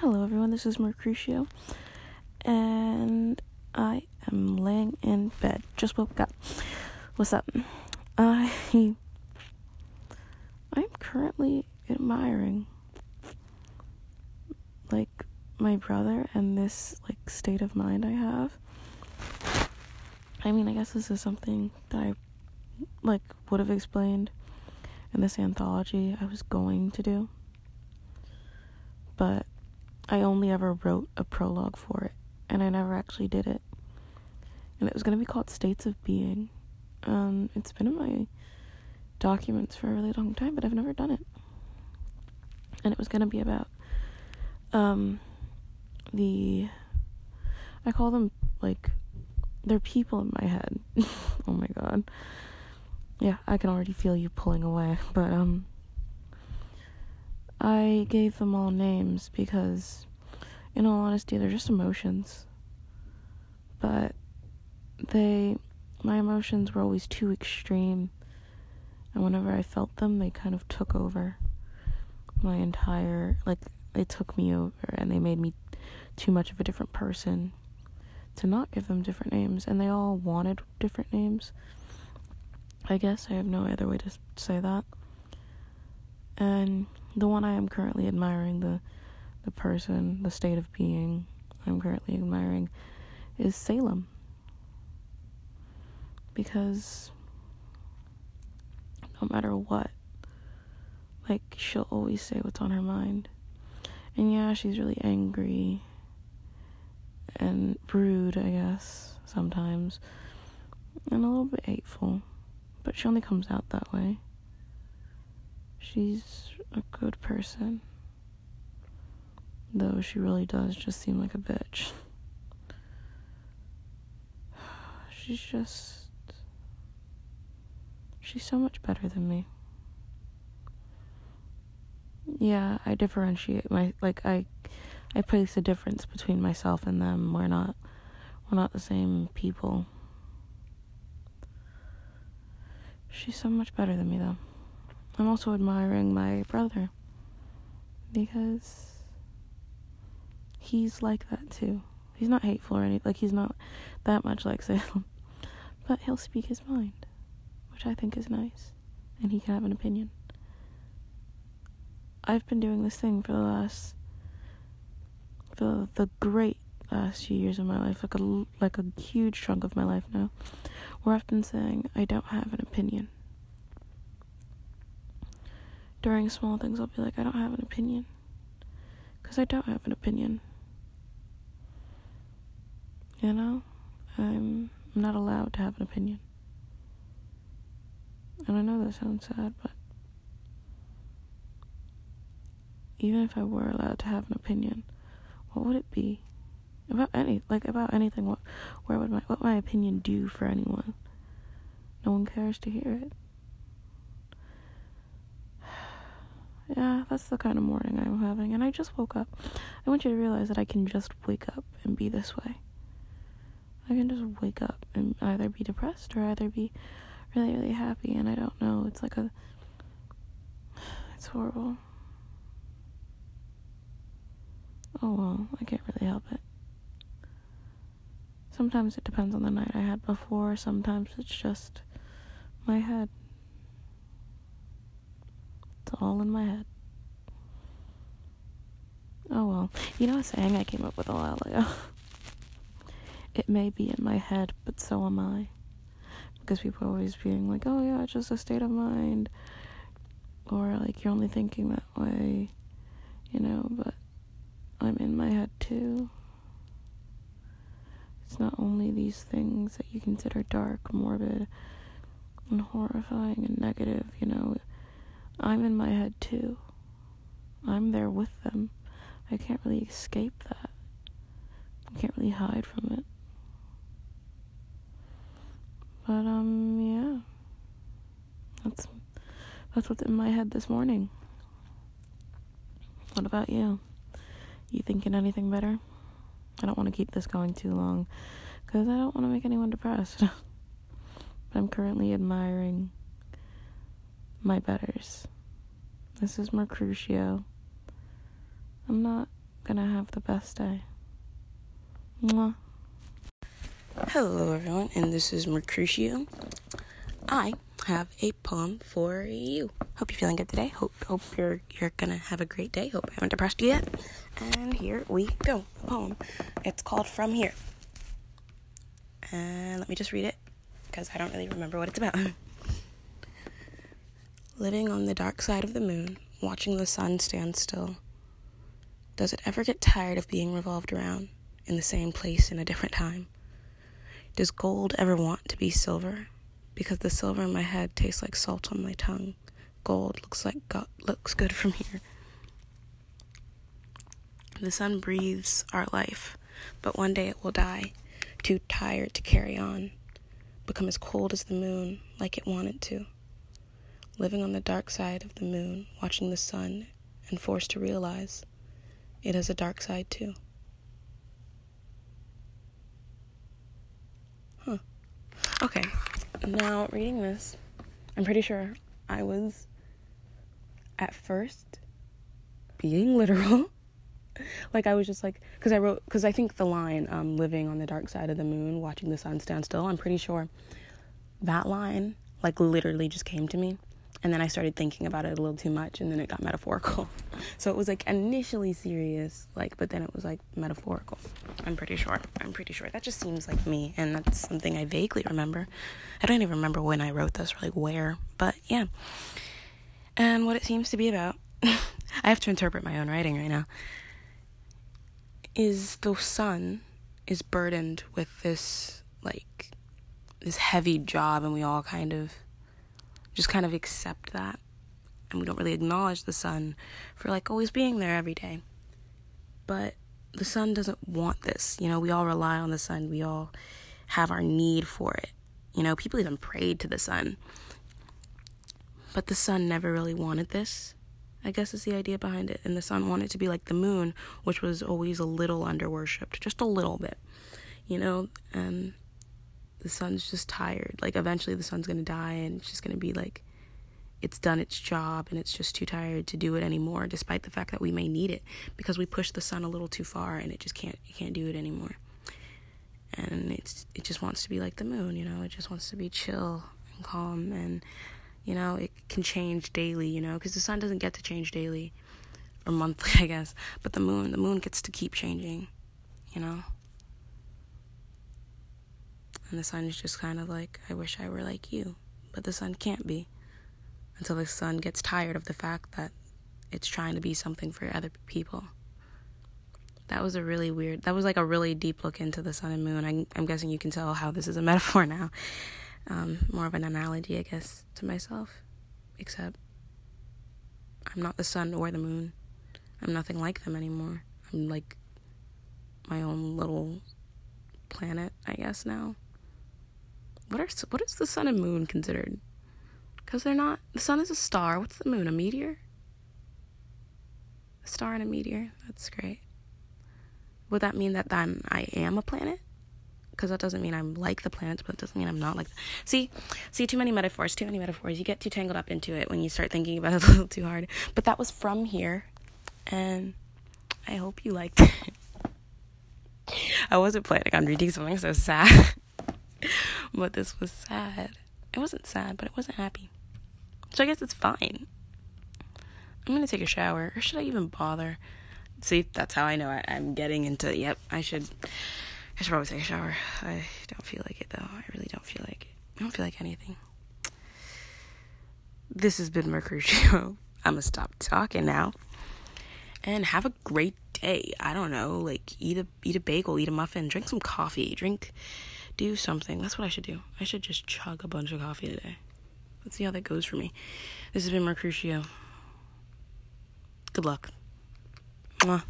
Hello, everyone. This is Mercutio, and I am laying in bed. Just woke up. What's up? I I'm currently admiring like my brother and this like state of mind I have. I mean, I guess this is something that I like would have explained in this anthology I was going to do. But I only ever wrote a prologue for it, and I never actually did it. And it was going to be called States of Being. Um, it's been in my documents for a really long time, but I've never done it. And it was going to be about um, the. I call them like. They're people in my head. oh my god. Yeah, I can already feel you pulling away. But, um. I gave them all names because, in all honesty, they're just emotions. But they, my emotions were always too extreme. And whenever I felt them, they kind of took over my entire, like, they took me over and they made me too much of a different person to not give them different names. And they all wanted different names. I guess I have no other way to say that. And the one I am currently admiring, the the person, the state of being I'm currently admiring is Salem. Because no matter what, like she'll always say what's on her mind. And yeah, she's really angry and rude, I guess, sometimes. And a little bit hateful. But she only comes out that way. She's a good person. Though she really does just seem like a bitch. She's just. She's so much better than me. Yeah, I differentiate my like I I place a difference between myself and them. We're not we're not the same people. She's so much better than me though. I'm also admiring my brother because he's like that too. He's not hateful or anything, like, he's not that much like Salem, but he'll speak his mind, which I think is nice, and he can have an opinion. I've been doing this thing for the last, for the great last few years of my life, like a, like a huge chunk of my life now, where I've been saying, I don't have an opinion during small things, I'll be like, I don't have an opinion. Because I don't have an opinion. You know? I'm not allowed to have an opinion. And I know that sounds sad, but even if I were allowed to have an opinion, what would it be? About any like about anything what where would my what my opinion do for anyone? No one cares to hear it. Yeah, that's the kind of morning I'm having. And I just woke up. I want you to realize that I can just wake up and be this way. I can just wake up and either be depressed or either be really, really happy. And I don't know. It's like a. It's horrible. Oh well, I can't really help it. Sometimes it depends on the night I had before, sometimes it's just my head. It's all in my head. Oh well. You know a saying I came up with a while ago? it may be in my head, but so am I. Because people are always being like, oh yeah, it's just a state of mind. Or like, you're only thinking that way. You know, but I'm in my head too. It's not only these things that you consider dark, morbid, and horrifying and negative, you know. I'm in my head too. I'm there with them. I can't really escape that. I can't really hide from it. But um yeah. That's that's what's in my head this morning. What about you? You thinking anything better? I don't want to keep this going too long because I don't want to make anyone depressed. but I'm currently admiring my betters. This is Mercutio. I'm not gonna have the best day. Mwah. Hello, everyone, and this is Mercutio. I have a poem for you. Hope you're feeling good today. Hope hope you're you're gonna have a great day. Hope I haven't depressed you yet. And here we go. A poem. It's called From Here. And let me just read it because I don't really remember what it's about. Living on the dark side of the moon, watching the sun stand still. Does it ever get tired of being revolved around in the same place in a different time? Does gold ever want to be silver? Because the silver in my head tastes like salt on my tongue. Gold looks like go- looks good from here. The sun breathes our life, but one day it will die, too tired to carry on, become as cold as the moon, like it wanted to. Living on the dark side of the moon, watching the sun, and forced to realize it has a dark side too. Huh. Okay. Now, reading this, I'm pretty sure I was at first being literal. like I was just like cuz I wrote cuz I think the line um living on the dark side of the moon watching the sun stand still, I'm pretty sure that line like literally just came to me and then I started thinking about it a little too much and then it got metaphorical. So it was like initially serious, like but then it was like metaphorical. I'm pretty sure. I'm pretty sure. That just seems like me and that's something I vaguely remember. I don't even remember when I wrote this or like where, but yeah. And what it seems to be about I have to interpret my own writing right now. Is the sun is burdened with this like this heavy job and we all kind of just kind of accept that. And we don't really acknowledge the sun for like always being there every day. But the sun doesn't want this. You know, we all rely on the sun, we all have our need for it. You know, people even prayed to the sun. But the sun never really wanted this. I guess is the idea behind it. And the sun wanted to be like the moon, which was always a little under worshipped, just a little bit. You know, and the sun's just tired. Like eventually the sun's gonna die and it's just gonna be like it's done its job and it's just too tired to do it anymore, despite the fact that we may need it because we push the sun a little too far and it just can't it can't do it anymore. And it's it just wants to be like the moon, you know. It just wants to be chill and calm and you know it can change daily, you know, because the sun doesn't get to change daily or monthly, I guess. But the moon, the moon gets to keep changing, you know. And the sun is just kind of like, I wish I were like you. But the sun can't be until the sun gets tired of the fact that it's trying to be something for other people. That was a really weird, that was like a really deep look into the sun and moon. I, am guessing you can tell how this is a metaphor now. Um, more of an analogy, I guess, to myself. Except I'm not the sun or the moon. I'm nothing like them anymore. I'm like my own little planet, I guess, now. What are what is the sun and moon considered? Because they're not. The sun is a star. What's the moon? A meteor? A star and a meteor. That's great. Would that mean that then I am a planet? Because that doesn't mean I'm like the planets, but it doesn't mean I'm not like. The... See, see, too many metaphors. Too many metaphors. You get too tangled up into it when you start thinking about it a little too hard. But that was from here, and I hope you liked it. I wasn't planning on reading something so sad. but this was sad. It wasn't sad, but it wasn't happy. So I guess it's fine. I'm gonna take a shower, or should I even bother? See, that's how I know I, am getting into. Yep, I should. I should probably take a shower. I don't feel like it though. I really don't feel like it. I don't feel like anything. This has been Mercutio. I'm gonna stop talking now, and have a great day. I don't know, like eat a eat a bagel, eat a muffin, drink some coffee, drink do something. That's what I should do. I should just chug a bunch of coffee today. Let's see how that goes for me. This has been Mercutio. Good luck. Mwah.